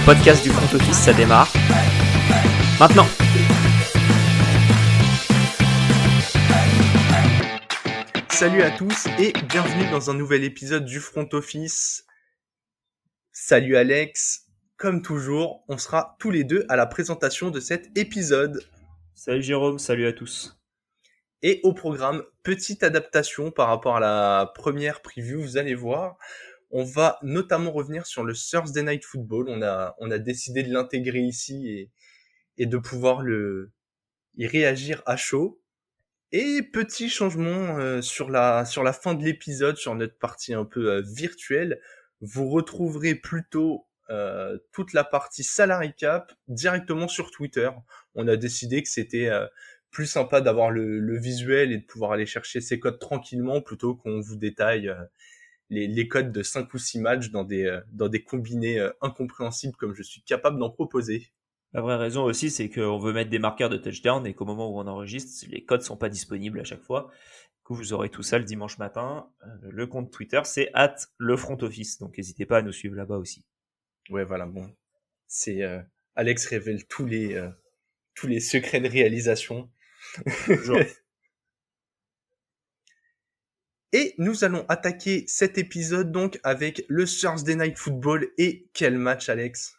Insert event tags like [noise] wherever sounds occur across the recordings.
le podcast du front office, ça démarre. Maintenant Salut à tous et bienvenue dans un nouvel épisode du front office. Salut Alex, comme toujours, on sera tous les deux à la présentation de cet épisode. Salut Jérôme, salut à tous. Et au programme, petite adaptation par rapport à la première preview, vous allez voir. On va notamment revenir sur le Thursday Night Football. On a, décidé de l'intégrer ici et, de pouvoir le, y réagir à chaud. Et petit changement euh, sur la sur la fin de l'épisode, sur notre partie un peu euh, virtuelle, vous retrouverez plutôt euh, toute la partie salary cap directement sur Twitter. On a décidé que c'était plus sympa d'avoir le, le, visuel et de pouvoir aller chercher ces codes tranquillement plutôt qu'on vous détaille les, les, codes de 5 ou 6 matchs dans des, dans des combinés incompréhensibles comme je suis capable d'en proposer. La vraie raison aussi, c'est qu'on veut mettre des marqueurs de touchdown et qu'au moment où on enregistre, les codes sont pas disponibles à chaque fois. Du coup, vous aurez tout ça le dimanche matin. Euh, le compte Twitter, c'est at le front office. Donc, n'hésitez pas à nous suivre là-bas aussi. Ouais, voilà, bon. C'est, euh, Alex révèle tous les, euh, tous les secrets de réalisation. [laughs] Et nous allons attaquer cet épisode donc avec le Thursday Night Football et quel match Alex?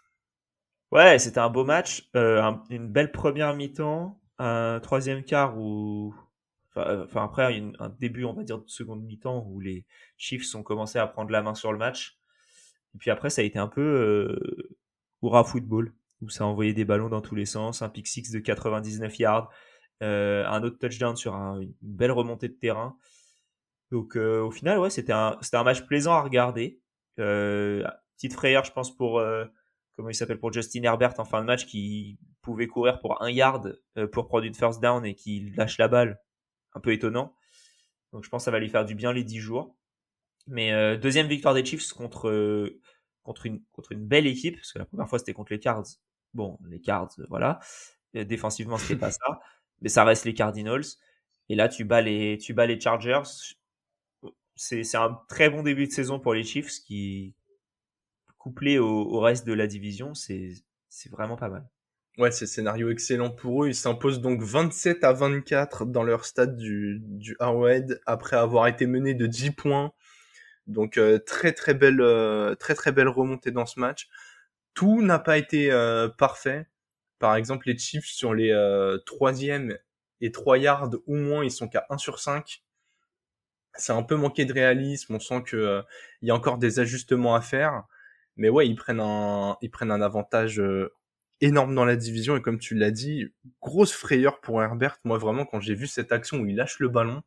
Ouais, c'était un beau match, euh, une belle première mi-temps, un troisième quart où, enfin, euh, après un début, on va dire, de seconde mi-temps où les Chiefs ont commencé à prendre la main sur le match. Et puis après, ça a été un peu euh, football où ça a envoyé des ballons dans tous les sens, un pick six de 99 yards, euh, un autre touchdown sur une belle remontée de terrain. Donc euh, au final, ouais, c'était un, c'était un match plaisant à regarder. petite frayeur, je pense, pour comment il s'appelle pour Justin Herbert en fin de match qui pouvait courir pour un yard euh, pour prendre une first down et qui lâche la balle. Un peu étonnant. Donc je pense que ça va lui faire du bien les 10 jours. Mais euh, deuxième victoire des Chiefs contre, euh, contre, une, contre une belle équipe, parce que la première fois c'était contre les Cards. Bon, les Cards, voilà. défensivement, c'était pas ça. Mais ça reste les Cardinals. Et là, tu bats les, tu bats les Chargers. C'est un très bon début de saison pour les Chiefs qui, couplé au, reste de la division, c'est vraiment pas mal. Ouais, c'est scénario excellent pour eux. Ils s'imposent donc 27 à 24 dans leur stade du, du Arrowhead après avoir été menés de 10 points. Donc euh, très très belle euh, très très belle remontée dans ce match. Tout n'a pas été euh, parfait. Par exemple, les Chiefs sur les troisième et 3 yards ou moins, ils sont qu'à 1 sur 5. C'est un peu manqué de réalisme. On sent que il y a encore des ajustements à faire. Mais ouais, ils prennent un, ils prennent un avantage euh, énorme dans la division et comme tu l'as dit, grosse frayeur pour Herbert. Moi vraiment, quand j'ai vu cette action où il lâche le ballon,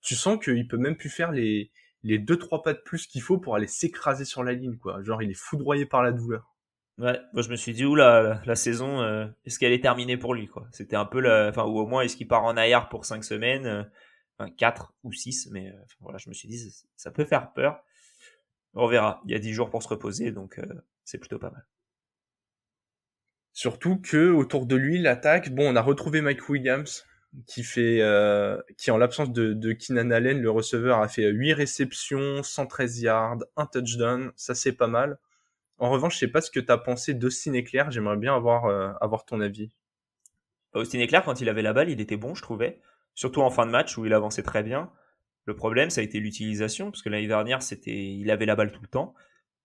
tu sens qu'il peut même plus faire les les deux trois pas de plus qu'il faut pour aller s'écraser sur la ligne quoi. Genre il est foudroyé par la douleur. Ouais, moi je me suis dit oula la, la saison euh, est-ce qu'elle est terminée pour lui quoi? C'était un peu la enfin ou au moins est-ce qu'il part en ailleurs pour cinq semaines euh, enfin quatre ou six mais voilà, je me suis dit ça peut faire peur. On verra. Il y a 10 jours pour se reposer, donc euh, c'est plutôt pas mal. Surtout que autour de lui, l'attaque, bon, on a retrouvé Mike Williams, qui fait, euh, qui en l'absence de, de Keenan Allen, le receveur, a fait 8 réceptions, 113 yards, un touchdown, ça c'est pas mal. En revanche, je sais pas ce que tu as pensé d'Austin Eclair, j'aimerais bien avoir, euh, avoir ton avis. Austin Eclair, quand il avait la balle, il était bon, je trouvais. Surtout en fin de match où il avançait très bien. Le problème, ça a été l'utilisation, parce que l'année dernière, c'était, il avait la balle tout le temps.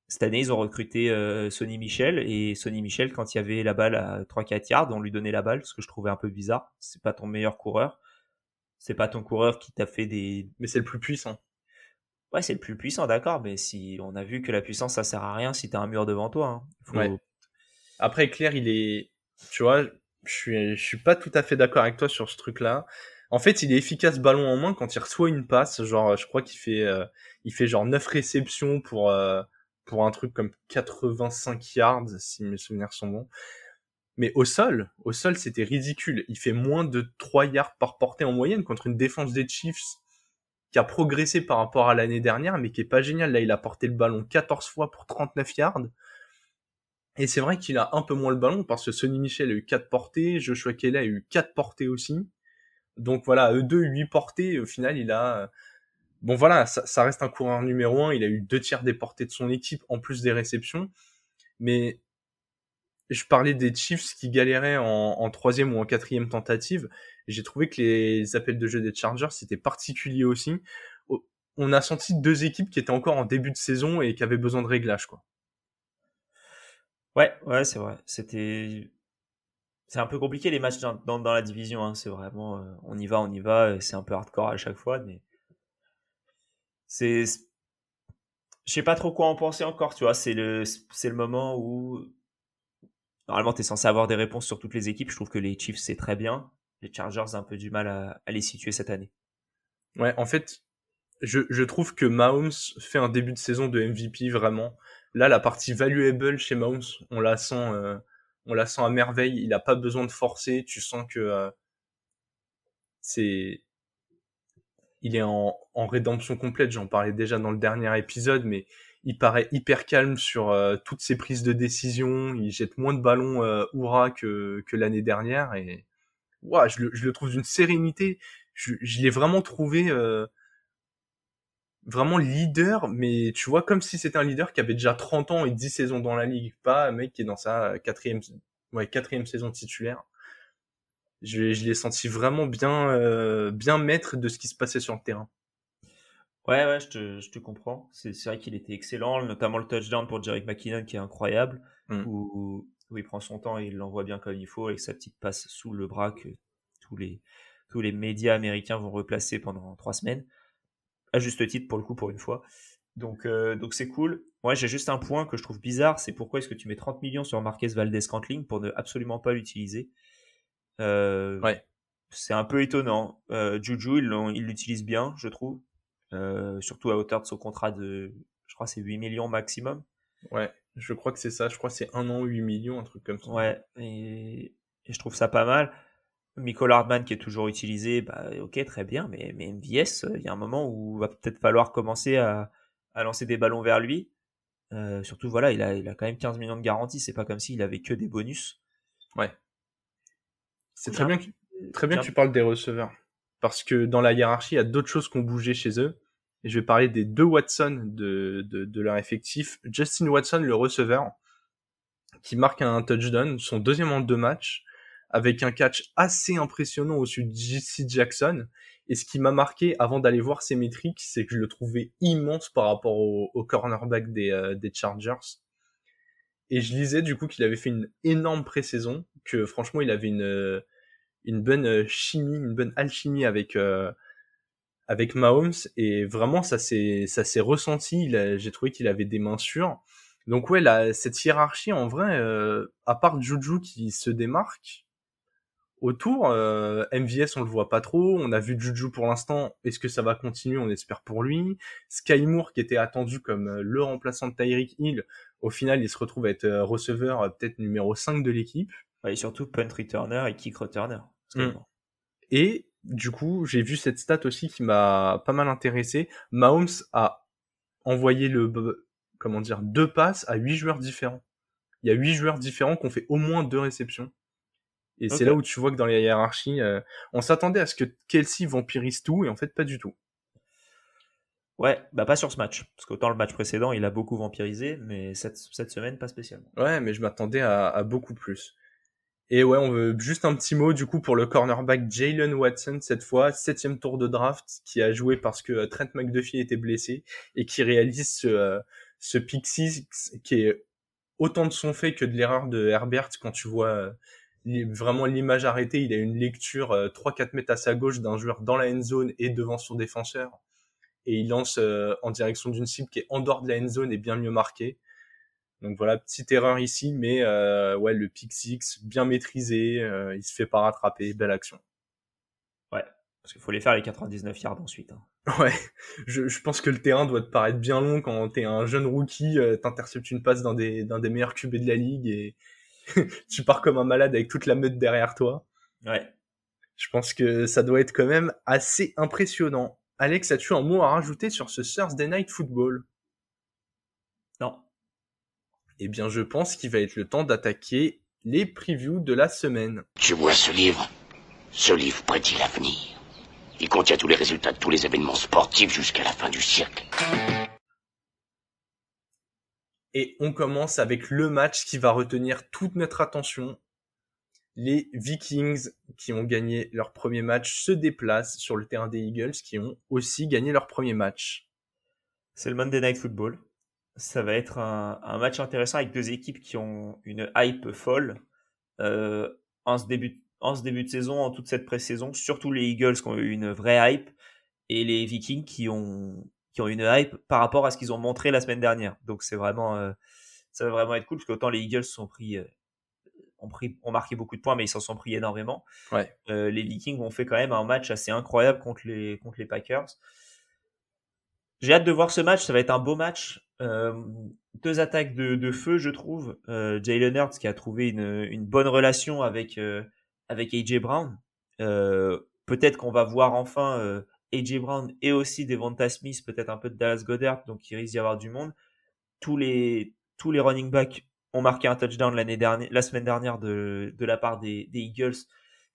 Cette année, ils ont recruté euh, Sonny Michel, et Sonny Michel, quand il y avait la balle à 3-4 yards, on lui donnait la balle, ce que je trouvais un peu bizarre. C'est pas ton meilleur coureur. C'est pas ton coureur qui t'a fait des. Mais c'est le plus puissant. Ouais, c'est le plus puissant, d'accord, mais si on a vu que la puissance, ça sert à rien si t'as un mur devant toi. Hein. Après, Claire, il est. Tu vois, je suis, je suis pas tout à fait d'accord avec toi sur ce truc-là. En fait, il est efficace ballon en main quand il reçoit une passe. Genre, je crois qu'il fait, euh, il fait genre 9 réceptions pour, euh, pour un truc comme 85 yards, si mes souvenirs sont bons. Mais au sol, au sol, c'était ridicule. Il fait moins de 3 yards par portée en moyenne contre une défense des Chiefs qui a progressé par rapport à l'année dernière, mais qui est pas génial. Là, il a porté le ballon 14 fois pour 39 yards. Et c'est vrai qu'il a un peu moins le ballon parce que Sonny Michel a eu 4 portées, Joshua Kelly a eu 4 portées aussi. Donc voilà, E2, 8 portées, au final, il a... Bon voilà, ça, reste un coureur numéro 1, il a eu deux tiers des portées de son équipe, en plus des réceptions. Mais je parlais des Chiefs qui galéraient en, en troisième ou en quatrième tentative. J'ai trouvé que les appels de jeu des Chargers c'était particulier aussi. On a senti deux équipes qui étaient encore en début de saison et qui avaient besoin de réglage, quoi. Ouais, ouais, c'est vrai. C'était, c'est un peu compliqué les matchs dans, la division. Hein. C'est vraiment, euh, on y va, on y va. C'est un peu hardcore à chaque fois, mais c'est, je sais pas trop quoi en penser encore. Tu vois, c'est le, c'est le moment où normalement tu es censé avoir des réponses sur toutes les équipes. Je trouve que les Chiefs c'est très bien. Les Chargers un peu du mal à, à les situer cette année. Ouais, en fait, je, je trouve que Mahomes fait un début de saison de MVP vraiment. Là, la partie valuable chez Mahomes, on la sent, euh, on la sent à merveille. Il n'a pas besoin de forcer. Tu sens que euh, c'est, il est en, rédemption complète. J'en parlais déjà dans le dernier épisode, mais il paraît hyper calme sur euh, toutes ses prises de décision. Il jette moins de ballons euh, que, que l'année dernière et ouais, je, le, je le trouve d'une sérénité. Je, je l'ai vraiment trouvé vraiment leader, mais tu vois, comme si c'était un leader qui avait déjà 30 ans et 10 saisons dans la ligue, pas un mec qui est dans sa quatrième, ouais, quatrième saison titulaire. Je, je l'ai senti vraiment bien, euh, bien maître de ce qui se passait sur le terrain. Ouais, ouais, je te, je te comprends. C'est vrai qu'il était excellent, notamment le touchdown pour Jerick McKinnon qui est incroyable, mm. où, où, il prend son temps et il l'envoie bien comme il faut, avec sa petite passe sous le bras que tous les, tous les médias américains vont replacer pendant trois semaines à juste titre pour le coup pour une fois. Donc euh, donc c'est cool. Moi j'ai juste un point que je trouve bizarre, c'est pourquoi est-ce que tu mets 30 millions sur Marquez Valdez Cantling pour ne absolument pas l'utiliser? Euh, ouais. C'est un peu étonnant. Euh, Juju il l'utilise bien, je trouve, surtout à hauteur de son contrat de, je crois c'est 8 millions maximum. Ouais, je crois que c'est ça. Je crois que c'est un an 8 millions, un truc comme ça. Ouais, et, et je trouve ça pas mal. Michael Hardman qui est toujours utilisé, bah, ok, très bien, mais, mais MVS, euh, il y a un moment où il va peut-être falloir commencer à, à, lancer des ballons vers lui. Euh, surtout, voilà, il a, il a quand même 15 millions de garantie, c'est pas comme s'il avait que des bonus. Ouais. C'est très bien, que, très bien que tu parles des receveurs. Parce que dans la hiérarchie, il y a d'autres choses qui ont bougé chez eux. Et je vais parler des deux Watson de, de, de leur effectif. Justin Watson, le receveur, qui marque un touchdown, son deuxième en deux matchs avec un catch assez impressionnant au-dessus de JC Jackson. Et ce qui m'a marqué avant d'aller voir ses métriques, c'est que je le trouvais immense par rapport au, cornerback des, euh, des Chargers. Et je lisais du coup qu'il avait fait une énorme pré-saison, que franchement il avait une, une bonne chimie, une bonne alchimie avec, euh, avec Mahomes. Et vraiment ça s'est, ça s'est ressenti, j'ai trouvé qu'il avait des mains sûres. Donc ouais, là, cette hiérarchie en vrai, euh, à part Juju qui se démarque, autour. Euh, MVS, on le voit pas trop. On a vu Juju pour l'instant. Est-ce que ça va continuer? On espère pour lui. Sky Moore, qui était attendu comme euh, le remplaçant de Tyreek Hill, au final, il se retrouve à être euh, receveur peut-être numéro 5 de l'équipe. et surtout punt returner et kick returner. Mm. Et du coup, j'ai vu cette stat aussi qui m'a pas mal intéressé. Mahomes a envoyé le comment dire deux passes à huit joueurs différents. Il y a huit joueurs différents qui ont fait au moins deux réceptions. Et c'est là où tu vois que dans les hiérarchies, euh, on s'attendait à ce que Kelsey vampirise tout, et en fait pas du tout. Ouais, bah pas sur ce match. Parce qu'autant le match précédent, il a beaucoup vampirisé, mais cette, cette semaine, pas spécialement. Ouais, mais je m'attendais à, à, beaucoup plus. Et ouais, on veut juste un petit mot du coup pour le cornerback Jalen Watson cette fois, septième tour de draft, qui a joué parce que euh, Trent McDuffie était blessé et qui réalise ce, euh, ce pick qui est autant de son fait que de l'erreur de Herbert quand tu vois vraiment l'image arrêtée, il a une lecture 3-4 euh, mètres à sa gauche d'un joueur dans la end zone et devant son défenseur. Et il lance euh, en direction d'une cible qui est en dehors de la end zone et bien mieux marquée. Donc voilà, petite erreur ici, mais euh, ouais, le pick six bien maîtrisé, il se fait pas rattraper, belle action. Ouais, parce qu'il faut les faire les 99 yards ensuite. Hein. [laughs] Ouais, je, je, pense que le terrain doit te paraître bien long quand t'es un jeune rookie, t'interceptes une passe dans des, dans des meilleurs QB de la ligue et, [laughs] tu pars comme un malade avec toute la meute derrière toi. Ouais. Je pense que ça doit être quand même assez impressionnant. Alex, as-tu un mot à rajouter sur ce Thursday Night Football? Non. Eh bien, je pense qu'il va être le temps d'attaquer les previews de la semaine. Tu vois ce livre Ce livre prédit l'avenir. Il contient tous les résultats de tous les événements sportifs jusqu'à la fin du siècle. Et on commence avec le match qui va retenir toute notre attention. Les Vikings, qui ont gagné leur premier match, se déplacent sur le terrain des Eagles, qui ont aussi gagné leur premier match. C'est le Monday Night Football. Ça va être un, match intéressant avec deux équipes qui ont une hype folle euh, en, ce début, en ce début de saison, en toute cette pré-saison. Surtout les Eagles qui ont eu une vraie hype et les Vikings qui ont, qui ont une hype par rapport à ce qu'ils ont montré la semaine dernière. Donc c'est vraiment, euh, ça va vraiment être cool parce qu'autant les Eagles sont pris, euh, ont, pris, ont marqué beaucoup de points, mais ils s'en sont pris énormément. Ouais. Euh, les Vikings ont fait quand même un match assez incroyable contre les, contre les Packers. J'ai hâte de voir ce match, ça va être un beau match. Deux attaques de, de, feu, je trouve. Jalen Hurts qui a trouvé une, une bonne relation avec, avec AJ Brown. Peut-être qu'on va voir enfin AJ Brown et aussi Devonta Smith, peut-être un peu de Dallas Goddard, donc il risque d'y avoir du monde. Tous les, tous les running backs ont marqué un touchdown l'année dernière, la semaine dernière de, de la part des, Eagles,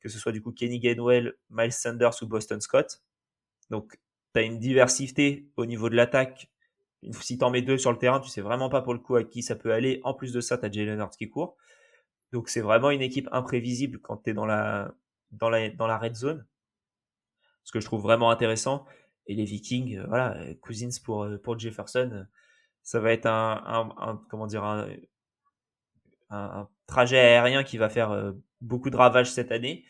que ce soit du coup Kenny Gainwell, Miles Sanders ou Boston Scott. Donc tu as une diversité au niveau de l'attaque. Si t'en mets deux sur le terrain, tu sais vraiment pas pour le coup à qui ça peut aller. En plus de ça, tu as Jalen Hurts qui court. Donc c'est vraiment une équipe imprévisible quand tu es dans la, dans, la, dans la red zone. Ce que je trouve vraiment intéressant. Et les Vikings, voilà, Cousins pour, pour Jefferson, ça va être un, un, un comment dire, un, un, trajet aérien qui va faire beaucoup de ravages cette année.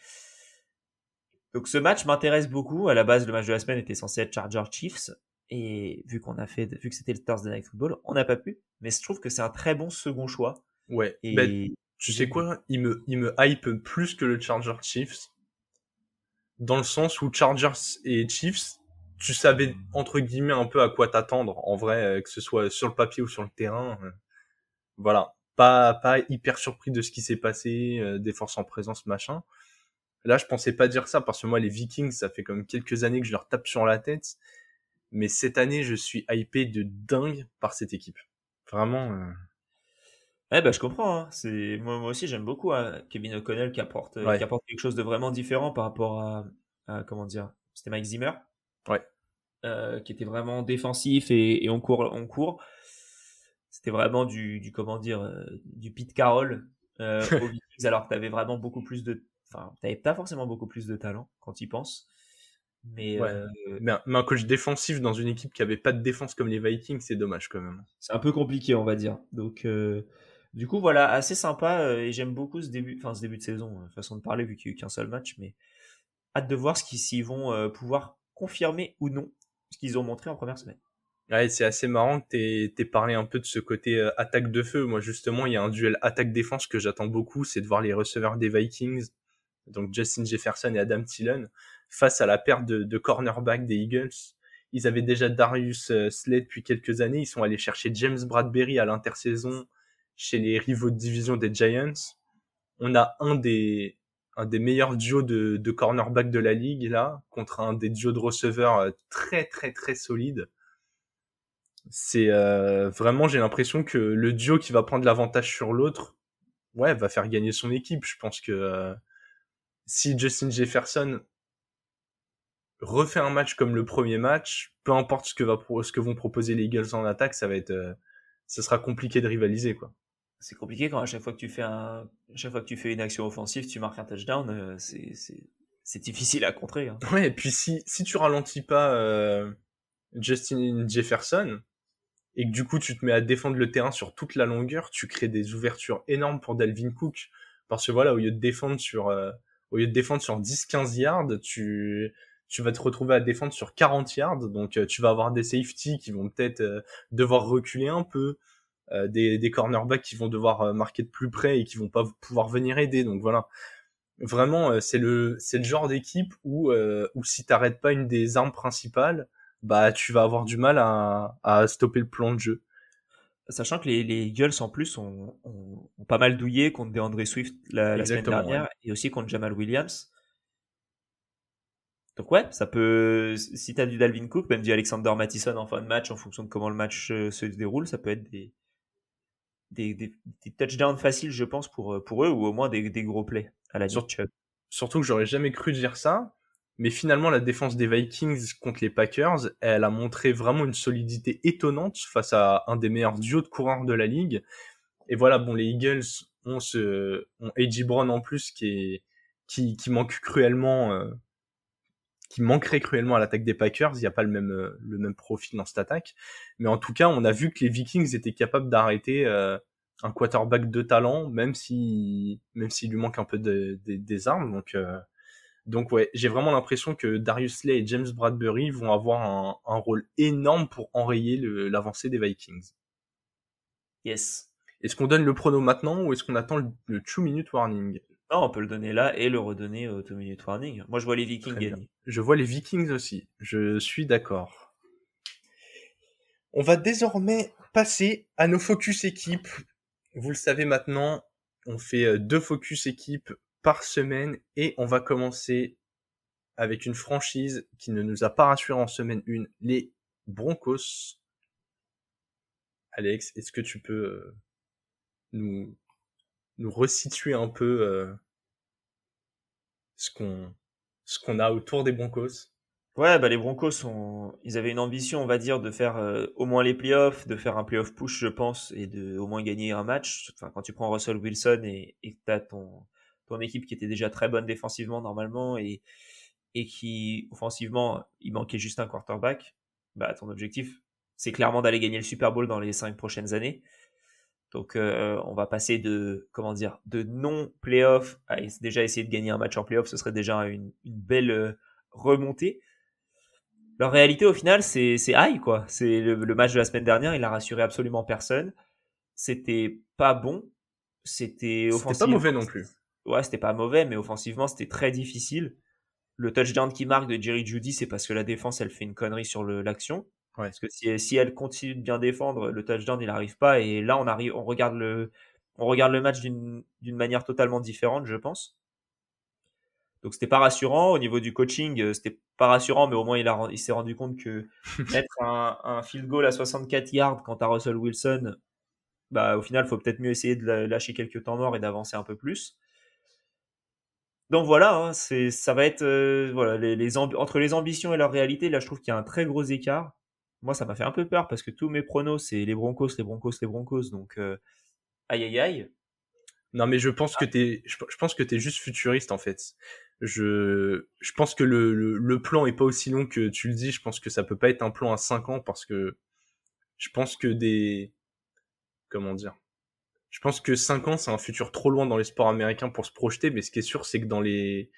Donc ce match m'intéresse beaucoup. À la base, le match de la semaine était censé être Charger Chiefs. Et vu qu'on a fait, vu que c'était le Thursday Night Football, on n'a pas pu. Mais je trouve que c'est un très bon second choix. Ouais. Et... Ben, tu sais quoi? Il me, il me hype plus que le Charger Chiefs. Dans le sens où Chargers et Chiefs, tu savais entre guillemets un peu à quoi t'attendre. En vrai, que ce soit sur le papier ou sur le terrain. Voilà. Pas, pas hyper surpris de ce qui s'est passé, des forces en présence, machin. Là, je pensais pas dire ça parce que moi, les Vikings, ça fait comme quelques années que je leur tape sur la tête. Mais cette année, je suis hypé de dingue par cette équipe. Vraiment. Euh... Ouais, bah, je comprends. Hein. C'est moi, moi aussi, j'aime beaucoup hein, Kevin O'Connell qui apporte, ouais. qui apporte quelque chose de vraiment différent par rapport à, à comment dire. C'était Mike Zimmer. Ouais. Euh, qui était vraiment défensif et, et on court, on court. C'était vraiment du, du comment dire, euh, du Pete Carroll euh, aux [laughs] Vikings, alors que tu avais vraiment beaucoup plus de enfin, t'avais pas forcément beaucoup plus de talent quand il pense. Mais, ouais. euh, mais, un, mais, un, coach défensif dans une équipe qui avait pas de défense comme les Vikings, c'est dommage quand même. C'est un peu compliqué, on va dire. Donc, euh, du coup, voilà, assez sympa euh, et j'aime beaucoup ce début, enfin ce début de saison, euh, façon de parler vu qu'il y a eu qu'un seul match, mais hâte de voir ce qu'ils vont euh, pouvoir confirmer ou non ce qu'ils ont montré en première semaine. Ouais, c'est assez marrant que t'aies, parlé un peu de ce côté attaque de feu. Moi, justement, il y a un duel attaque-défense que j'attends beaucoup, c'est de voir les receveurs des Vikings donc Justin Jefferson et Adam Thielen, face à la perte de, de cornerback des Eagles. Ils avaient déjà Darius Slade depuis quelques années. Ils sont allés chercher James Bradbury à l'intersaison chez les rivaux de division des Giants. On a un des, un des meilleurs duos de, cornerback de la ligue là, contre un des duos de receveurs euh, très très très solide. C'est euh, vraiment, j'ai l'impression que le duo qui va prendre l'avantage sur l'autre, ouais, va faire gagner son équipe. Je pense que euh, si Justin Jefferson refait un match comme le premier match, peu importe ce que va ce que vont proposer les Eagles en attaque, ça va être ça sera compliqué de rivaliser quoi. C'est compliqué quand à chaque fois que tu fais un chaque fois que tu fais une action offensive, tu marques un touchdown, euh, c'est difficile à contrer. Hein. Ouais, et puis si si tu ralentis pas euh, Justin Jefferson et que du coup tu te mets à défendre le terrain sur toute la longueur, tu crées des ouvertures énormes pour Dalvin Cook parce que voilà, au lieu de défendre sur euh, au lieu de défendre sur 10-15 yards, tu, tu vas te retrouver à défendre sur 40 yards. Donc, tu vas avoir des safety qui vont peut-être euh, devoir reculer un peu, euh, des, des cornerbacks qui vont devoir euh, marquer de plus près et qui vont pas pouvoir venir aider. Donc voilà. Vraiment, c'est le, c'est le genre d'équipe où, où si t'arrêtes pas une des armes principales, bah, tu vas avoir du mal à, à stopper le plan de jeu. Sachant que les, les Eagles en plus ont, ont, ont, pas mal douillé contre DeAndre Swift la, la semaine dernière ouais. et aussi contre Jamal Williams. Donc ouais, ça peut. Si t'as du Dalvin Cook, même du Alexander Mattison en fin de match, en fonction de comment le match euh, se déroule, ça peut être des, des, des, des touchdowns faciles, je pense, pour, pour eux, ou au moins des, des gros plays à la Surtout, surtout que j'aurais jamais cru dire ça, Mais finalement, la défense des Vikings contre les Packers, elle a montré vraiment une solidité étonnante face à un des meilleurs duos de coureurs de la ligue. Et voilà, bon, les Eagles ont ce, ont A.J. Brown en plus qui est, qui, qui manque cruellement, euh, qui manquerait cruellement à l'attaque des Packers. Il n'y a pas le même, euh, le même profil dans cette attaque. Mais en tout cas, on a vu que les Vikings étaient capables d'arrêter euh, un quarterback de talent, même si, même s'il lui manque un peu de, des armes. Donc, euh, donc ouais, j'ai vraiment l'impression que Darius Slay et James Bradbury vont avoir un, un rôle énorme pour enrayer l'avancée des Vikings. Yes. Est-ce qu'on donne le prono maintenant ou est-ce qu'on attend le, le two minute warning? Non, on peut le donner là et le redonner au two minute warning. Moi, je vois les Vikings gagner. Je vois les Vikings aussi. Je suis d'accord. On va désormais passer à nos focus équipes. Vous le savez maintenant, on fait euh, deux focus équipes par semaine et on va commencer avec une franchise qui ne nous a pas rassuré en semaine 1, les Broncos. Alex, est-ce que tu peux euh, nous nous resituer un peu euh, ce qu'on ce qu'on a autour des Broncos. Ouais, bah les Broncos ils avaient une ambition, on va dire, de faire euh, au moins les playoffs, de faire un playoff push, je pense, et de au moins gagner un match. Enfin, quand tu prends Russell Wilson et, et que t'as ton ton équipe qui était déjà très bonne défensivement normalement et et qui offensivement il manquait juste un quarterback, bah ton objectif c'est clairement d'aller gagner le Super Bowl dans les cinq prochaines années. Donc euh, on va passer de comment dire de non playoff à déjà essayer de gagner un match en playoff, ce serait déjà une, belle euh, remontée. La réalité au final c'est high quoi. C'est le, match de la semaine dernière, il a rassuré absolument personne. C'était pas bon, c'était C'était pas mauvais non plus. Ouais, c'était pas mauvais, mais offensivement c'était très difficile. Le touchdown qui marque de Jerry Judy, c'est parce que la défense elle fait une connerie sur l'action. Parce que si, si, elle continue de bien défendre, le touchdown il n'arrive pas. Et là, on arrive, on regarde le, on regarde le match d'une manière totalement différente, je pense. Donc c'était pas rassurant au niveau du coaching, euh, c'était pas rassurant, mais au moins il, a, il s'est rendu compte que [laughs] mettre un, un, field goal à 64 yards quand à Russell Wilson, bah au final, il faut peut-être mieux essayer de lâcher quelques temps morts et d'avancer un peu plus. Donc voilà, hein, c'est ça va être euh, voilà les, les entre les ambitions et leur réalité, là je trouve qu'il y a un très gros écart moi, ça m'a fait un peu peur parce que tous mes pronos, c'est les Broncos, les Broncos, les Broncos. Donc, euh, aïe, aïe, aïe. Non, mais je pense que t'es, je, pense que t'es juste futuriste en fait. Je, je pense que le, le, plan est pas aussi long que tu le dis. Je pense que ça peut pas être un plan à 5 ans parce que je pense que des, comment dire, je pense que 5 ans c'est un futur trop loin dans les sports américains pour se projeter. Mais ce qui est sûr, c'est que dans les,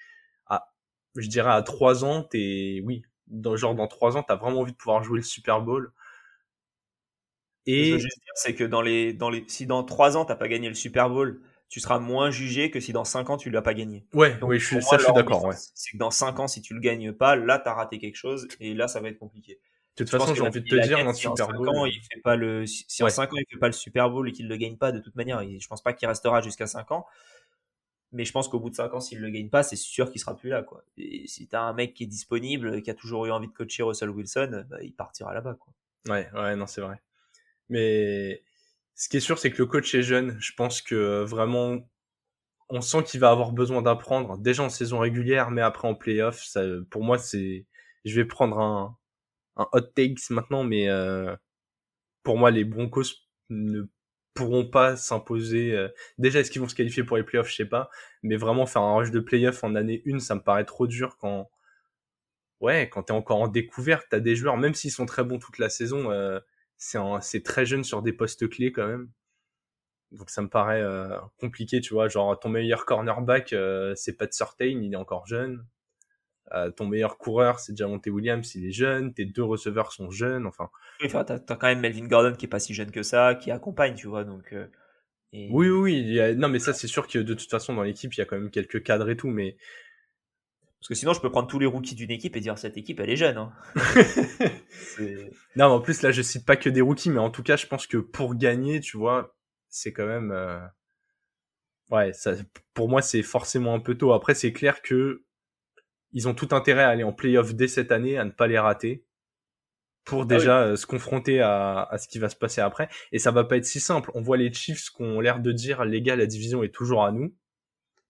ah, je dirais à 3 ans, t'es, oui, dans, genre dans trois ans, t'as vraiment envie de pouvoir jouer le Super Bowl. Et je veux juste dire, c'est que dans les, dans les, si dans trois ans t'as pas gagné le Super Bowl, tu seras moins jugé que si dans cinq ans tu l'as pas gagné. Ouais, oui, je suis, ça, je suis d'accord. Ouais. C'est que dans cinq ans, si tu le gagnes pas, là t'as raté quelque chose et là ça va être compliqué. De toute façon, j'ai envie de te dire, un Super Bowl. Ans, il fait pas le, si en 5 ans il fait pas le Super Bowl et qu'il le gagne pas, de toute manière, je pense pas qu'il restera jusqu'à 5 ans. Mais je pense qu'au bout de 5 ans, s'il ne le gagne pas, c'est sûr qu'il sera plus là. Quoi. Et si tu as un mec qui est disponible, qui a toujours eu envie de coacher Russell Wilson, bah, il partira là-bas. Quoi. Ouais, ouais, non, c'est vrai. Mais ce qui est sûr, c'est que le coach est jeune. Je pense que vraiment, on sent qu'il va avoir besoin d'apprendre, déjà en saison régulière, mais après en playoff. Ça, pour moi, c'est. Je vais prendre un, hot takes maintenant, mais euh, pour moi, les Broncos ne pourront pas s'imposer. Euh, déjà, est-ce qu'ils vont se qualifier pour les playoffs? Je sais pas. Mais vraiment faire un rush de playoffs en année 1, ça me paraît trop dur quand. Ouais, quand t'es encore en découverte, t'as des joueurs, même s'ils sont très bons toute la saison, euh, c'est très jeune sur des postes clés quand même. Donc ça me paraît euh, compliqué, tu vois. Genre ton meilleur cornerback, c'est Pat Surtain, il est encore jeune. Euh, ton meilleur coureur, c'est Jamonte Williams, il est jeune. Tes deux receveurs sont jeunes. Enfin, enfin t'as, as quand même Melvin Gordon qui est pas si jeune que ça, qui accompagne, tu vois. Donc, euh, oui, oui, oui. non, mais ça, c'est sûr que de toute façon, dans l'équipe, il y a quand même quelques cadres et tout, mais. Parce que sinon, je peux prendre tous les rookies d'une équipe et dire cette équipe, elle est jeune. Hein. [laughs] non, mais en plus, là, je cite pas que des rookies, mais en tout cas, je pense que pour gagner, tu vois, c'est quand même. Euh, ouais, ça, pour moi, c'est forcément un peu tôt. Après, c'est clair que ils ont tout intérêt à aller en playoff dès cette année, à ne pas les rater, pour ah déjà euh, se confronter à, à, ce qui va se passer après. Et ça va pas être si simple. On voit les Chiefs qui ont l'air de dire, les gars, la division est toujours à nous.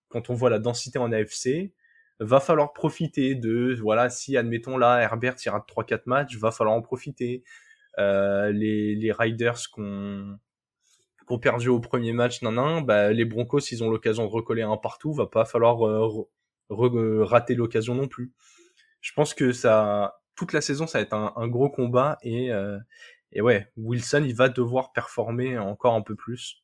Quand on voit la densité en AFC, va falloir profiter de, voilà, si admettons là, Herbert ira de 3-4 matchs, va falloir en profiter. Euh, les, les Riders qu'on qu'on perdu au premier match, nan, nan bah, les Broncos, ils ont l'occasion de recoller un partout, va pas falloir euh, rater l'occasion non plus. Je pense que ça, toute la saison, ça va être un, un gros combat et, euh, et ouais, Wilson, il va devoir performer encore un peu plus.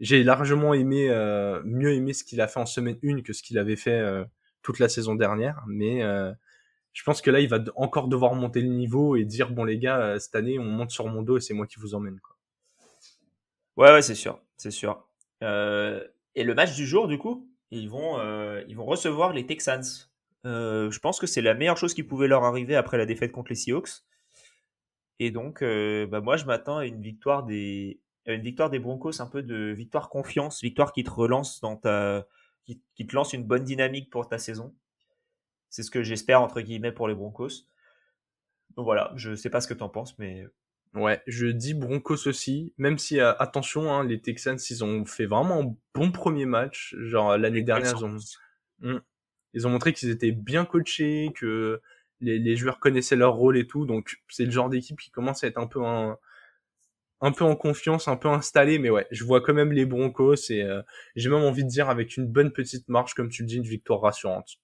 J'ai largement aimé, euh, mieux aimé ce qu'il a fait en semaine 1 que ce qu'il avait fait toute la saison dernière, mais je pense que là, il va encore devoir monter le niveau et dire bon les gars, cette année, on monte sur mon dos et c'est moi qui vous emmène. Quoi. Ouais, ouais, c'est sûr, c'est sûr. Euh, et le match du jour, du coup, ils vont, euh, ils vont recevoir les Texans. Euh, je pense que c'est la meilleure chose qui pouvait leur arriver après la défaite contre les Seahawks. Et donc, euh, bah moi, je m'attends à une victoire des, une victoire des Broncos, un peu de victoire confiance, victoire qui te relance dans ta, qui, qui te lance une bonne dynamique pour ta saison. C'est ce que j'espère entre guillemets pour les Broncos. Donc voilà, je sais pas ce que t'en penses, mais Ouais, je dis Broncos aussi, même si euh, attention, hein, les Texans ils ont fait vraiment un bon premier match. Genre l'année dernière, ils ont, hmm. ils ont montré qu'ils étaient bien coachés, que les, les, joueurs connaissaient leur rôle et tout. Donc c'est le genre d'équipe qui commence à être un peu un, un peu en confiance, un peu installé. Mais ouais, je vois quand même les Broncos et euh, j'ai même envie de dire avec une bonne petite marche, comme tu le dis, une victoire rassurante.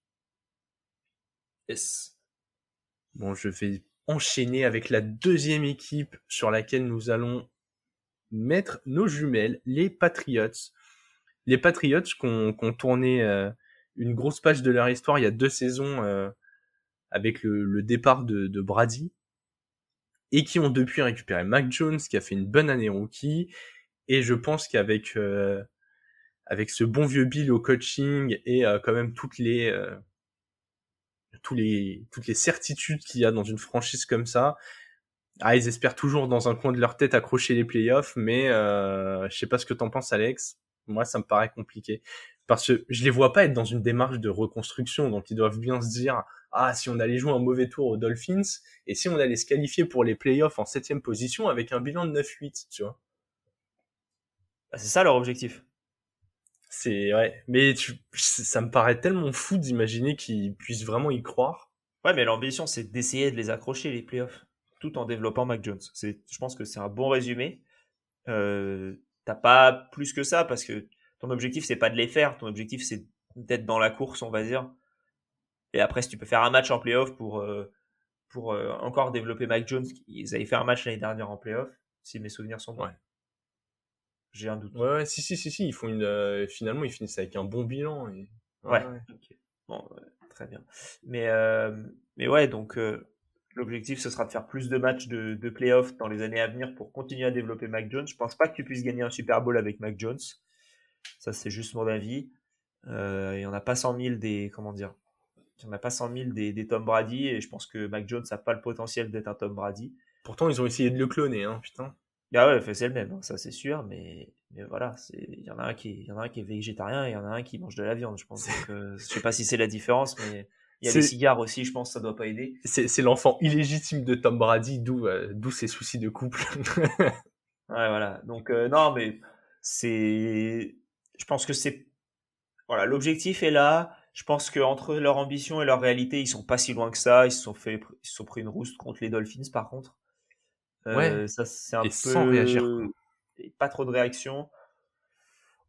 Yes. Bon, je vais enchaîner avec la deuxième équipe sur laquelle nous allons mettre nos jumelles, les Patriots. Les Patriots qui ont, tourné euh, une grosse page de leur histoire il y a deux saisons euh, avec le, départ de, Brady et qui ont depuis récupéré Mac Jones qui a fait une bonne année rookie et je pense qu'avec euh, ce bon vieux Bill au coaching et quand même toutes les les, toutes les certitudes qu'il y a dans une franchise comme ça. Ah, ils espèrent toujours dans un coin de leur tête accrocher les playoffs, mais euh, je sais pas ce que t'en penses, Alex. Moi, ça me paraît compliqué parce que je les vois pas être dans une démarche de reconstruction, donc ils doivent bien se dire ah si on allait jouer un mauvais tour aux Dolphins et si on allait se qualifier pour les playoffs en septième position avec un bilan de 9-8, tu vois. Bah, c'est ça leur objectif. C'est ouais, mais ça me paraît tellement fou d'imaginer qu'ils puissent vraiment y croire. Ouais, mais l'ambition c'est d'essayer de les accrocher les playoffs, tout en développant Mac Jones. C'est, je pense que c'est un bon résumé. Euh, t'as pas plus que ça parce que ton objectif c'est pas de les faire, ton objectif c'est d'être dans la course, on va dire. Et après, si tu peux faire un match en playoff pour euh, pour euh, encore développer Mac Jones, ils avaient fait un match l'année dernière en playoff, si mes souvenirs sont bons. Ouais. J'ai un doute. Ouais, ouais, si, si, si, si, ils font une, euh, finalement, ils finissent avec un bon bilan. Et... Ouais. ouais. Bon, très bien. Mais, euh, mais ouais, donc, euh, l'objectif, ce sera de faire plus de matchs de, de playoffs dans les années à venir pour continuer à développer Mac Jones. Je pense pas que tu puisses gagner un Super Bowl avec Mac Jones. Ça, c'est juste mon avis. Euh, il y en a pas 100 000 des, comment dire, il y en a pas 100 000 des, des Tom Brady et je pense que Mac Jones n'a pas le potentiel d'être un Tom Brady. Pourtant, ils ont essayé de le cloner, hein, putain. Ah ouais, c'est le même, hein, ça c'est sûr, mais, mais voilà, il y en a un qui, y en a un qui est végétarien et il y en a un qui mange de la viande, je pense. Donc, euh, je sais pas si c'est la différence, mais il y a des cigares aussi, je pense, ça doit pas aider. C'est l'enfant illégitime de Tom Brady, d'où euh, d'où ses soucis de couple. [laughs] ouais, voilà. Donc euh, non, mais c'est, je pense que c'est, voilà, l'objectif est là. Je pense que entre leur ambition et leur réalité, ils sont pas si loin que ça. Ils se sont fait, ils se sont pris une rousse contre les Dolphins, par contre. Ouais. Euh, ça, c'est un peu. Sans réagir. pas trop de réaction.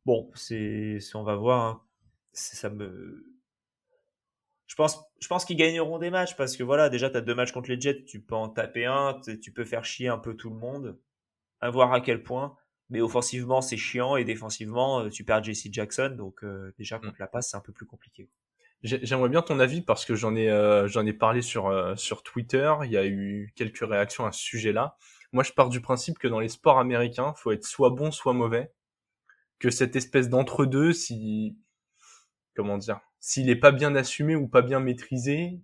Bon, c'est, on va voir. Hein. Ça me. Je pense, je pense qu'ils gagneront des matchs parce que voilà, déjà, tu as deux matchs contre les Jets, tu peux en taper un, tu peux faire chier un peu tout le monde. À voir à quel point. Mais offensivement, c'est chiant et défensivement, euh, tu perds JC Jackson. Donc, euh, déjà, mmh. contre la passe, c'est un peu plus compliqué. J'aimerais bien ton avis parce que j'en ai euh, j'en ai parlé sur euh, sur Twitter. Il y a eu quelques réactions à ce sujet-là. Moi, je pars du principe que dans les sports américains, faut être soit bon, soit mauvais. Que cette espèce d'entre-deux, si comment dire, s'il est pas bien assumé ou pas bien maîtrisé,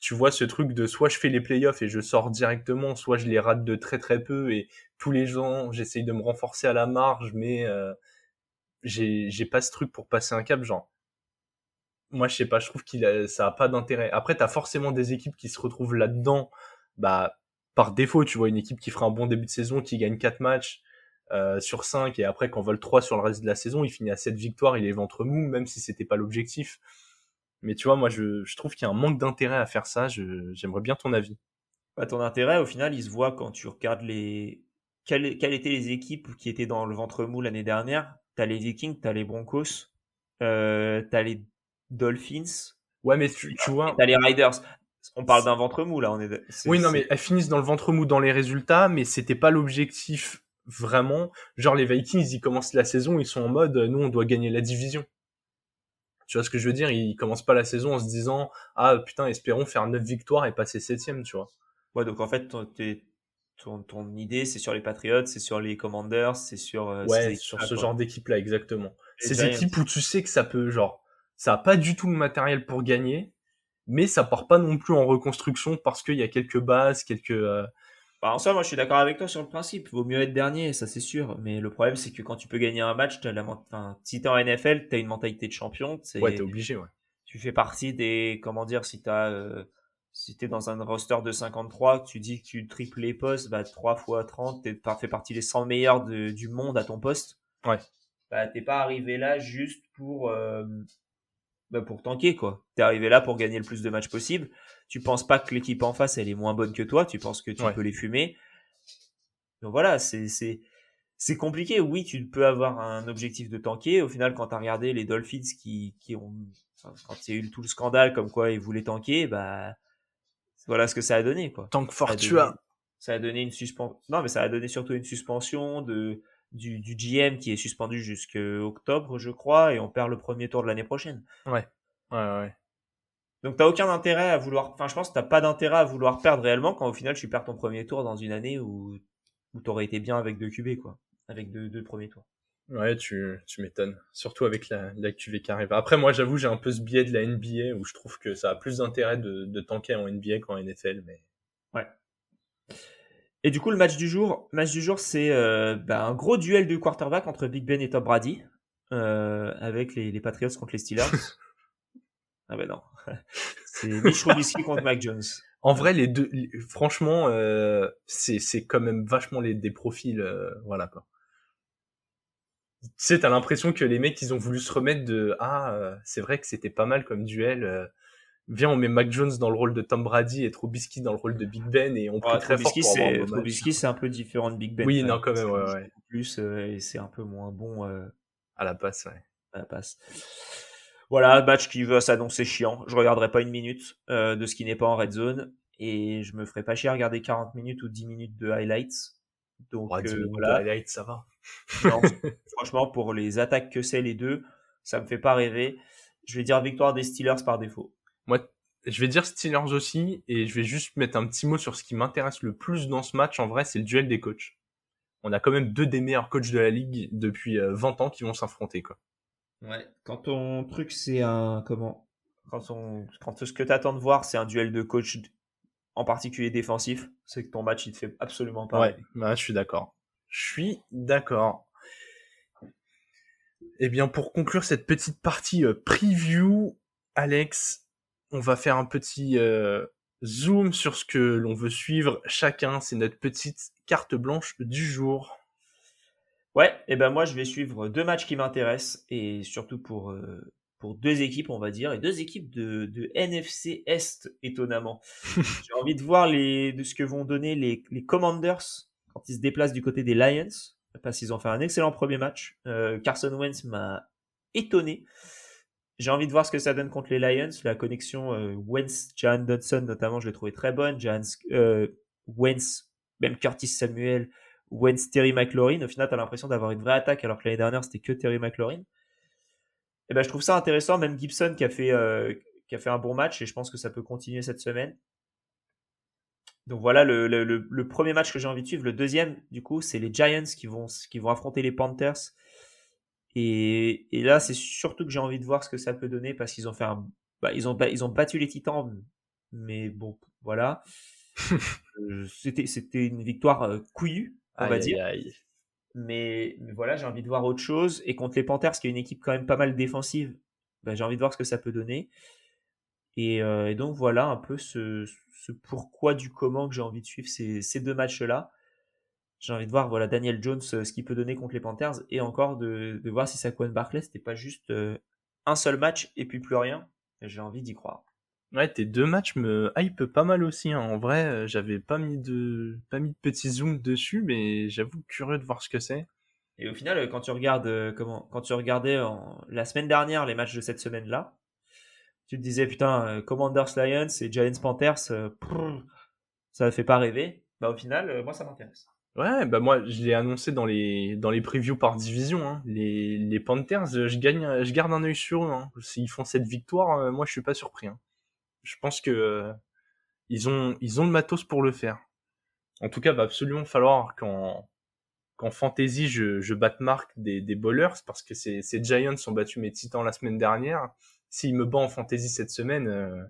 tu vois ce truc de soit je fais les playoffs et je sors directement, soit je les rate de très très peu et tous les gens j'essaye de me renforcer à la marge, mais euh, j'ai pas ce truc pour passer un cap genre moi, je sais pas, je trouve qu'il ça a pas d'intérêt. Après, t'as forcément des équipes qui se retrouvent là-dedans, bah, par défaut, tu vois, une équipe qui fera un bon début de saison, qui gagne 4 matchs euh, sur 5, et après, qu'on vole 3 sur le reste de la saison, il finit à 7 victoires, il est ventre mou, même si c'était pas l'objectif. Mais tu vois, moi, je, je trouve qu'il y a un manque d'intérêt à faire ça. J'aimerais bien ton avis. Bah, ton intérêt, au final, il se voit quand tu regardes les. Quelles, quelles étaient les équipes qui étaient dans le ventre mou l'année dernière T'as les Vikings, t'as les Broncos, euh, t'as les Dolphins. Ouais, mais tu, tu vois. T'as les Riders. On parle d'un ventre mou là. On est, oui, non, mais elles finissent dans le ventre mou dans les résultats, mais c'était pas l'objectif vraiment. Genre les Vikings, ils commencent la saison, ils sont en mode, nous, on doit gagner la division. Tu vois ce que je veux dire? Ils commencent pas la saison en se disant, ah putain, espérons faire 9 victoires et passer septième, tu vois. Ouais, donc en fait, ton, ton, idée, c'est sur les Patriots, c'est sur les Commanders, c'est sur. Euh, ouais, sur ce genre d'équipe-là, exactement. Ces équipes où tu sais que ça peut, genre, ça a pas du tout le matériel pour gagner, mais ça part pas non plus en reconstruction parce qu'il y a quelques bases, quelques. Euh... Bah, en soi, moi, je suis d'accord avec toi sur le principe. Vaut mieux être dernier, ça c'est sûr. Mais le problème, c'est que quand tu peux gagner un match, as la... enfin, si t'es en NFL, t'as une mentalité de champion. Ouais, t'es obligé, ouais. Tu fais partie des, comment dire, si t'as euh, si tu es dans un roster de 53, tu dis que tu triples les postes, bah, 3 fois 30, tu fais partie des 100 meilleurs du monde à ton poste. Ouais. Bah, t'es pas arrivé là juste pour, euh, bah, pour tanker, quoi. T'es arrivé là pour gagner le plus de matchs possible. Tu penses pas que l'équipe en face, elle est moins bonne que toi. Tu penses que tu peux les fumer. Donc voilà, c'est, c'est, c'est compliqué. Oui, tu peux avoir un objectif de tanker. Au final, quand tu as regardé les Dolphins qui, qui ont, quand il y a eu tout le scandale comme quoi ils voulaient tanker, bah, voilà ce que ça a donné, quoi. Tank Fortua. Ça a donné une suspension. Non, mais ça a donné surtout une suspension de du, du GM qui est suspendu jusqu'à octobre, je crois, et on perd le premier tour de l'année prochaine. Ouais. Ouais, ouais. Donc t'as aucun intérêt à vouloir. Enfin, je pense que t'as pas d'intérêt à vouloir perdre réellement quand au final tu perds ton premier tour dans une année où où t'aurais été bien avec deux QB, quoi, avec deux, deux premiers tours. Ouais, tu, tu m'étonnes. Surtout avec la, la QV qui arrive. Après, moi, j'avoue, j'ai un peu ce biais de la NBA où je trouve que ça a plus d'intérêt de, de tanker en NBA qu'en NFL, mais. Ouais. Et du coup, le match du jour, match du jour, c'est euh, bah, un gros duel de quarterback entre Big Ben et Tom Brady, euh, avec les, les Patriots contre les Steelers. [laughs] ah ben non, [laughs] c'est Mitch Trubisky contre Mac Jones. En vrai, les deux, franchement, euh, c'est quand même vachement les des profils, euh, voilà quoi tu sais, t'as l'impression que les mecs, ils ont voulu se remettre de ah, c'est vrai que c'était pas mal comme duel. Euh, viens, on met Mac Jones dans le rôle de Tom Brady et Trubisky dans le rôle de Big Ben et on ouais, très fort pour avoir Trubisky, c'est un peu différent de Big Ben. Oui, non, quand même, ouais, ouais. Plus euh, et c'est un peu moins bon à la passe, ouais. À la passe. Voilà, match qui va s'annoncer chiant. Je regarderai pas une minute de ce qui n'est pas en red zone et je me ferai pas chier à regarder 40 minutes ou 10 minutes de highlights donc euh, voilà, ça va. [laughs] franchement, pour les attaques que c'est les deux, ça me fait pas rêver. Je vais dire victoire des Steelers par défaut. Moi, je vais dire Steelers aussi, et je vais juste mettre un petit mot sur ce qui m'intéresse le plus dans ce match. En vrai, c'est le duel des coachs. On a quand même deux des meilleurs coachs de la ligue depuis 20 euh, ans qui vont s'affronter, quoi. Ouais. Quand ton truc, c'est un comment? Quand on, quand ce que t'attends de voir, c'est un duel de coach en particulier défensif, c'est que ton match il te fait absolument pas. Ouais, bah, je suis d'accord. Je suis d'accord. Eh bien, pour conclure cette petite partie euh, preview, Alex, on va faire un petit euh, zoom sur ce que l'on veut suivre chacun. C'est notre petite carte blanche du jour. Ouais, et ben moi je vais suivre deux matchs qui m'intéressent et surtout pour euh, pour deux équipes, on va dire, et deux équipes de, de NFC Est, étonnamment. [laughs] J'ai envie de voir les, de ce que vont donner les, les Commanders quand ils se déplacent du côté des Lions, parce qu'ils ont fait un excellent premier match. Euh, Carson Wentz m'a étonné. J'ai envie de voir ce que ça donne contre les Lions. La connexion euh, Wentz-Jan Dodson, notamment, je l'ai trouvé très bonne. Euh, Wentz, même Curtis Samuel, Wentz, Terry McLaurin. Au final, tu as l'impression d'avoir une vraie attaque, alors que l'année dernière, c'était que Terry McLaurin eh ben, je trouve ça intéressant. Même Gibson qui a fait, euh, qui a fait un bon match et je pense que ça peut continuer cette semaine. Donc voilà le, le, le, premier match que j'ai envie de suivre. Le deuxième, du coup, c'est les Giants qui vont, qui vont affronter les Panthers. Et, et là, c'est surtout que j'ai envie de voir ce que ça peut donner parce qu'ils ont fait un, bah, ils ont, ils ont battu les Titans, mais bon, voilà. Euh, [laughs] c'était, c'était une victoire euh, couillue, on va dire. Aïe. Mais, voilà, j'ai envie de voir autre chose. Et contre les Panthers, qui est une équipe quand même pas mal défensive, bah, j'ai envie de voir ce que ça peut donner. Et, euh, donc voilà un peu ce, pourquoi du comment que j'ai envie de suivre ces, deux matchs-là. J'ai envie de voir voilà Daniel Jones euh, ce qu'il peut donner contre les Panthers et encore de, voir si Saquon Barclay c'était pas juste euh, un seul match et puis plus rien. J'ai envie d'y croire. Ouais, tes deux matchs me hype pas mal aussi. hein. En vrai, euh, j'avais pas mis de pas mis de petit zoom dessus, mais j'avoue curieux de voir ce que c'est. Et au final, quand tu regardes comment, quand tu regardais en- la semaine dernière les matchs de cette semaine-là, tu te disais putain, Commanders Lions et Giants Panthers, euh, prrr, ça ne fait pas rêver. Bah au final, moi ça m'intéresse. Ouais, bah moi je l'ai annoncé dans les dans les previews par division. Hein. Les les Panthers, euh, je gagne, je garde un œil sur eux. Hein. S'ils font cette victoire, euh, moi je suis pas surpris. Hein. Je pense que euh, ils ont ils ont le matos pour le faire. En tout cas, va absolument falloir qu'en qu'en fantasy je je batte marque des des bowlers parce que ces ces Giants ont battu mes Titans la semaine dernière. S'ils me battent en fantasy cette semaine, euh,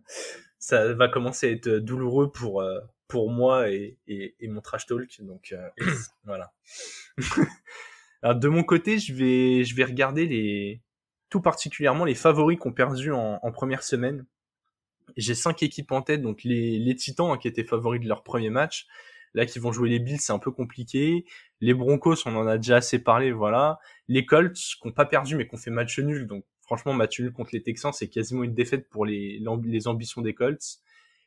ça va commencer à être douloureux pour euh, pour moi et, et, et mon trash talk. Donc euh, [coughs] voilà. [laughs] Alors de mon côté, je vais je vais regarder les tout particulièrement les favoris qui ont perdu en, en première semaine. J'ai cinq équipes en tête, donc les, les Titans hein, qui étaient favoris de leur premier match, là qui vont jouer les Bills, c'est un peu compliqué. Les Broncos, on en a déjà assez parlé, voilà. Les Colts qui ont pas perdu mais qui ont fait match nul, donc franchement match nul contre les Texans, c'est quasiment une défaite pour les les ambitions des Colts.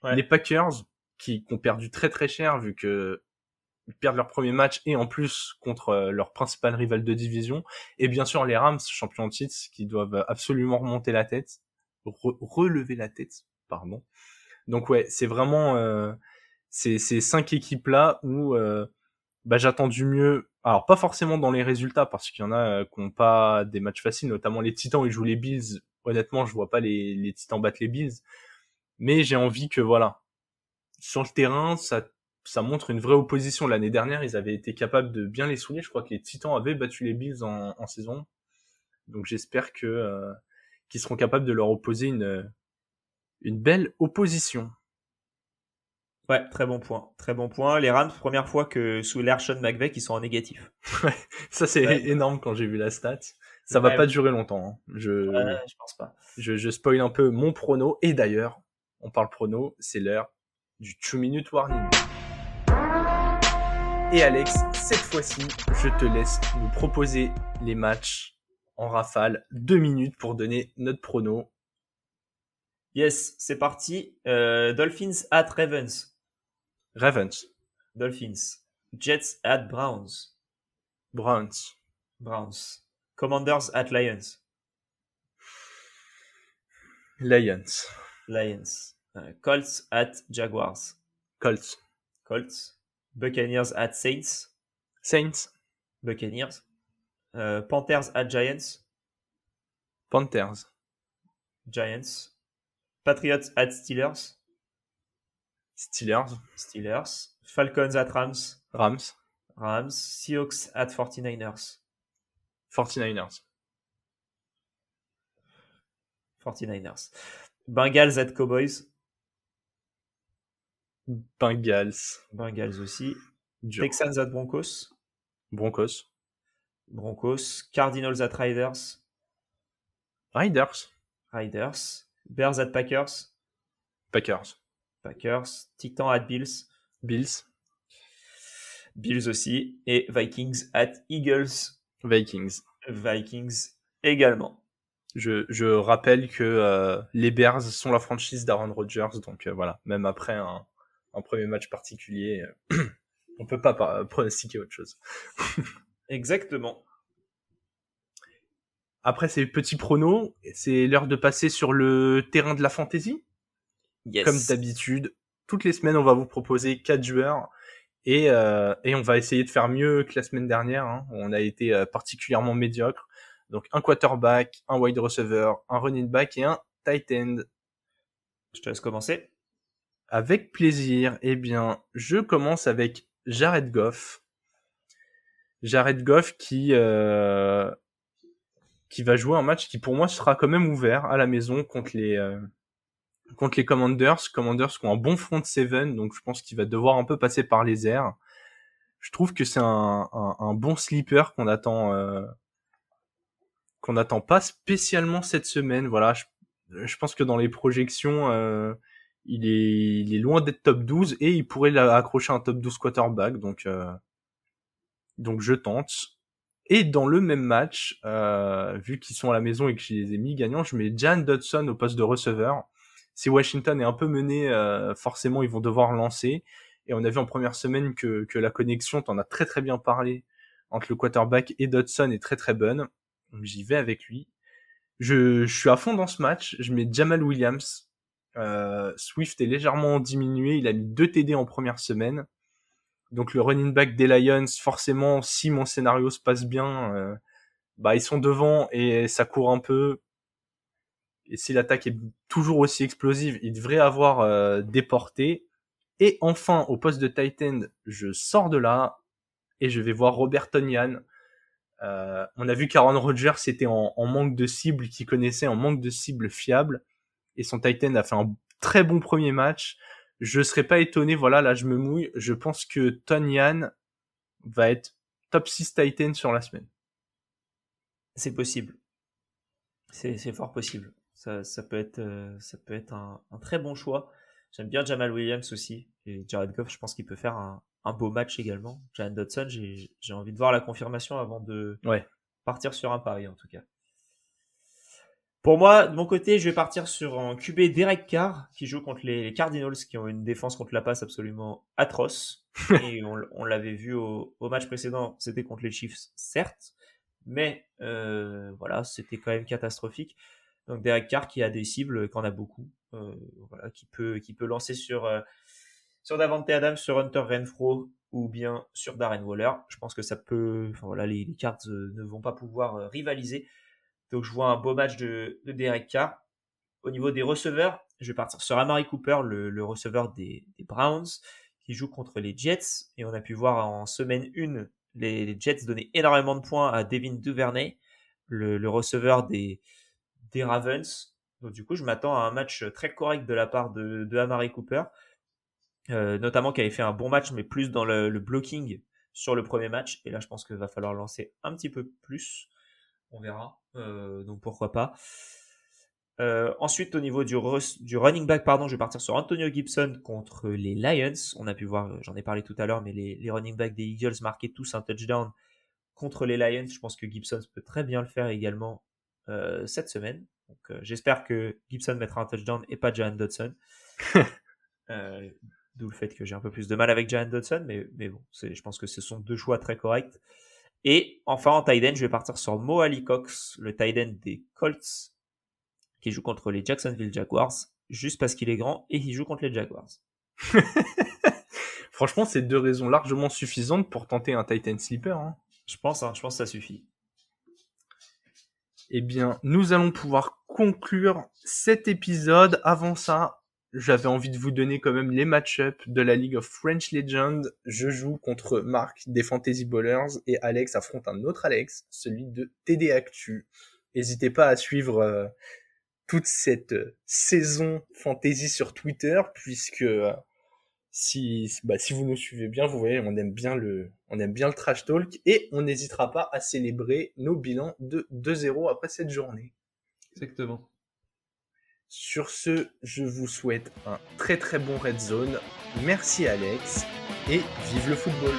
Ouais. Les Packers qui, ont perdu très très cher vu que ils perdent leur premier match et en plus contre euh, leur principal rival de division. Et bien sûr les Rams, champions de qui doivent absolument remonter la tête, re- relever la tête, pardon. Donc ouais, c'est vraiment euh, ces cinq équipes là où euh, bah, j'attends du mieux. Alors pas forcément dans les résultats parce qu'il y en a euh, qui n'ont pas des matchs faciles, notamment les Titans ils jouent les Bills. Honnêtement, je vois pas les, les Titans battre les Bills, mais j'ai envie que voilà sur le terrain ça ça montre une vraie opposition. L'année dernière, ils avaient été capables de bien les souiller. Je crois que les Titans avaient battu les Bills en, en saison. Donc j'espère que euh, qu'ils seront capables de leur opposer une une belle opposition. Ouais, très bon point. Très bon point. Les Rams, première fois que sous l'ère Sean McVay, ils sont en négatif. [laughs] Ça c'est Ouais. énorme quand j'ai vu la stat. Ça va Ouais. pas durer longtemps. hein. Je pense pas. je je spoil un peu mon prono et d'ailleurs, on parle prono, c'est l'heure du 2 minute warning. Et Alex, cette fois-ci, je te laisse nous proposer les matchs en rafale, deux minutes pour donner notre prono. Yes, c'est parti. Euh, Dolphins at Ravens. Ravens, Dolphins. Jets at Browns. Browns, Browns. Commanders at Lions. Lions, Lions. Euh, Colts at Jaguars. Colts, Colts. Buccaneers at Saints. Saints, Buccaneers. Euh, Panthers at Giants. Panthers, Giants. Patriots at Steelers. Steelers, Steelers. Falcons at Rams. Rams, Rams. Seahawks at 49ers. 49ers, 49ers. Bengals at Cowboys. Bengals, Bengals aussi. dur. Texans at Broncos. Broncos, Broncos. Cardinals at Riders. Riders, Riders. Bears at Packers. Packers, Packers. Titans at Bills. Bills, Bills aussi. Et Vikings at Eagles. Vikings. Vikings également. Je, je rappelle que euh, les Bears sont la franchise d'Aaron Rodgers, donc euh, voilà, même après un, un premier match particulier, euh, [clears throat] on peut pas pronostiquer autre chose. [laughs] Exactement. Après ces petits pronos, c'est l'heure de passer sur le terrain de la fantasy. Yes. Comme d'habitude, toutes les semaines, on va vous proposer quatre joueurs et, euh, et on va essayer de faire mieux que la semaine dernière. hein, on a été euh, particulièrement médiocre. Donc un quarterback, un wide receiver, un running back et un tight end. Je te laisse commencer. Avec plaisir. Eh bien, je commence avec Jared Goff. Jared Goff qui euh, qui va jouer un match qui pour moi sera quand même ouvert à la maison contre les euh, contre les Commanders. Commanders qui ont un bon front seven, donc je pense qu'il va devoir un peu passer par les airs. Je trouve que c'est un, un, bon sleeper qu'on attend euh, qu'on attend pas spécialement cette semaine. Voilà, je, je pense que dans les projections, il est loin d'être top 12 et il pourrait accrocher un top 12 quarterback. Donc euh, donc je tente. Et dans le même match, vu qu'ils sont à la maison et que je les ai mis gagnants, je mets Jan Dodson au poste de receveur. Si Washington est un peu mené, forcément ils vont devoir lancer. Et on a vu en première semaine que, la connexion, t'en as très très bien parlé, entre le quarterback et Dodson est très très bonne. J'y vais avec lui. Je, suis à fond dans ce match. Je mets Jamal Williams. Euh, Swift est légèrement diminué. Il a mis deux TD en première semaine. Donc le running back des Lions, forcément, si mon scénario se passe bien, euh, bah ils sont devant et ça court un peu. Et si l'attaque est toujours aussi explosive, il devrait avoir euh, déporté. Et enfin, au poste de Titan, je sors de là et je vais voir Robert Tonyan. Euh, on a vu qu'Aaron Rodgers était en, manque de cible, qui connaissait en manque de cible fiable. Et son Titan a fait un très bon premier match. Je serais pas étonné, voilà, là je me mouille. Je pense que Tonyan va être top 6 Titan sur la semaine. C'est possible. C'est fort possible. Ça, peut être, euh, ça peut être un, un très bon choix. J'aime bien Jamal Williams aussi. Et Jared Goff, je pense qu'il peut faire un, un beau match également. Jalen Dodson, j'ai envie de voir la confirmation avant de partir sur un pari en tout cas. Pour moi, de mon côté, je vais partir sur un QB Derek Carr qui joue contre les Cardinals qui ont une défense contre la passe absolument atroce. [laughs] Et on, l'avait vu au, match précédent, c'était contre les Chiefs, certes, mais euh, voilà, c'était quand même catastrophique. Donc Derek Carr qui a des cibles, qu'on a beaucoup, euh, voilà, qui peut, qui peut lancer sur euh, sur Davante Adams, sur Hunter Renfro ou bien sur Darren Waller. Je pense que ça peut. Enfin voilà, les, cartes euh, ne vont pas pouvoir euh, rivaliser. Donc je vois un beau match de, Derek Carr. Au niveau des receveurs, je vais partir sur Amari Cooper, le, receveur des, Browns, qui joue contre les Jets. Et on a pu voir en semaine 1 les, Jets donner énormément de points à Devin Duvernay, le, receveur des, Ravens. Donc du coup, je m'attends à un match très correct de la part de, de Amari Cooper. Euh, notamment qui avait fait un bon match, mais plus dans le, blocking sur le premier match. Et là, je pense qu'il va falloir lancer un petit peu plus. On verra. Euh, donc pourquoi pas. Euh, ensuite, au niveau du, du, running back, pardon, je vais partir sur Antonio Gibson contre les Lions. On a pu voir, j'en ai parlé tout à l'heure, mais les, les, running backs des Eagles marquaient tous un touchdown contre les Lions. Je pense que Gibson peut très bien le faire également cette semaine. Donc j'espère que Gibson mettra un touchdown et pas Jan Dodson. [laughs] D'où le fait que j'ai un peu plus de mal avec Jalen Dodson, mais, mais bon, je pense que ce sont deux choix très corrects. Et enfin, en tight end, je vais partir sur Mo Ali Cox, le tight end des Colts, qui joue contre les Jacksonville Jaguars, juste parce qu'il est grand et qu'il joue contre les Jaguars. [laughs] Franchement, c'est deux raisons largement suffisantes pour tenter un tight end sleeper. Hein. Je pense, hein, je pense que ça suffit. Eh bien, nous allons pouvoir conclure cet épisode. Avant ça, j'avais envie de vous donner quand même les match-ups de la League of French Legends. Je joue contre Marc des Fantasy Ballers et Alex affronte un autre Alex, celui de TD Actu. N'hésitez pas à suivre euh, toute cette euh, saison fantasy sur Twitter puisque euh, si bah, si vous nous suivez bien, vous voyez, on aime bien le on aime bien le trash talk et on n'hésitera pas à célébrer nos bilans de 2-0 après cette journée. Exactement. Sur ce, je vous souhaite un très très bon Red Zone. Merci Alex et vive le football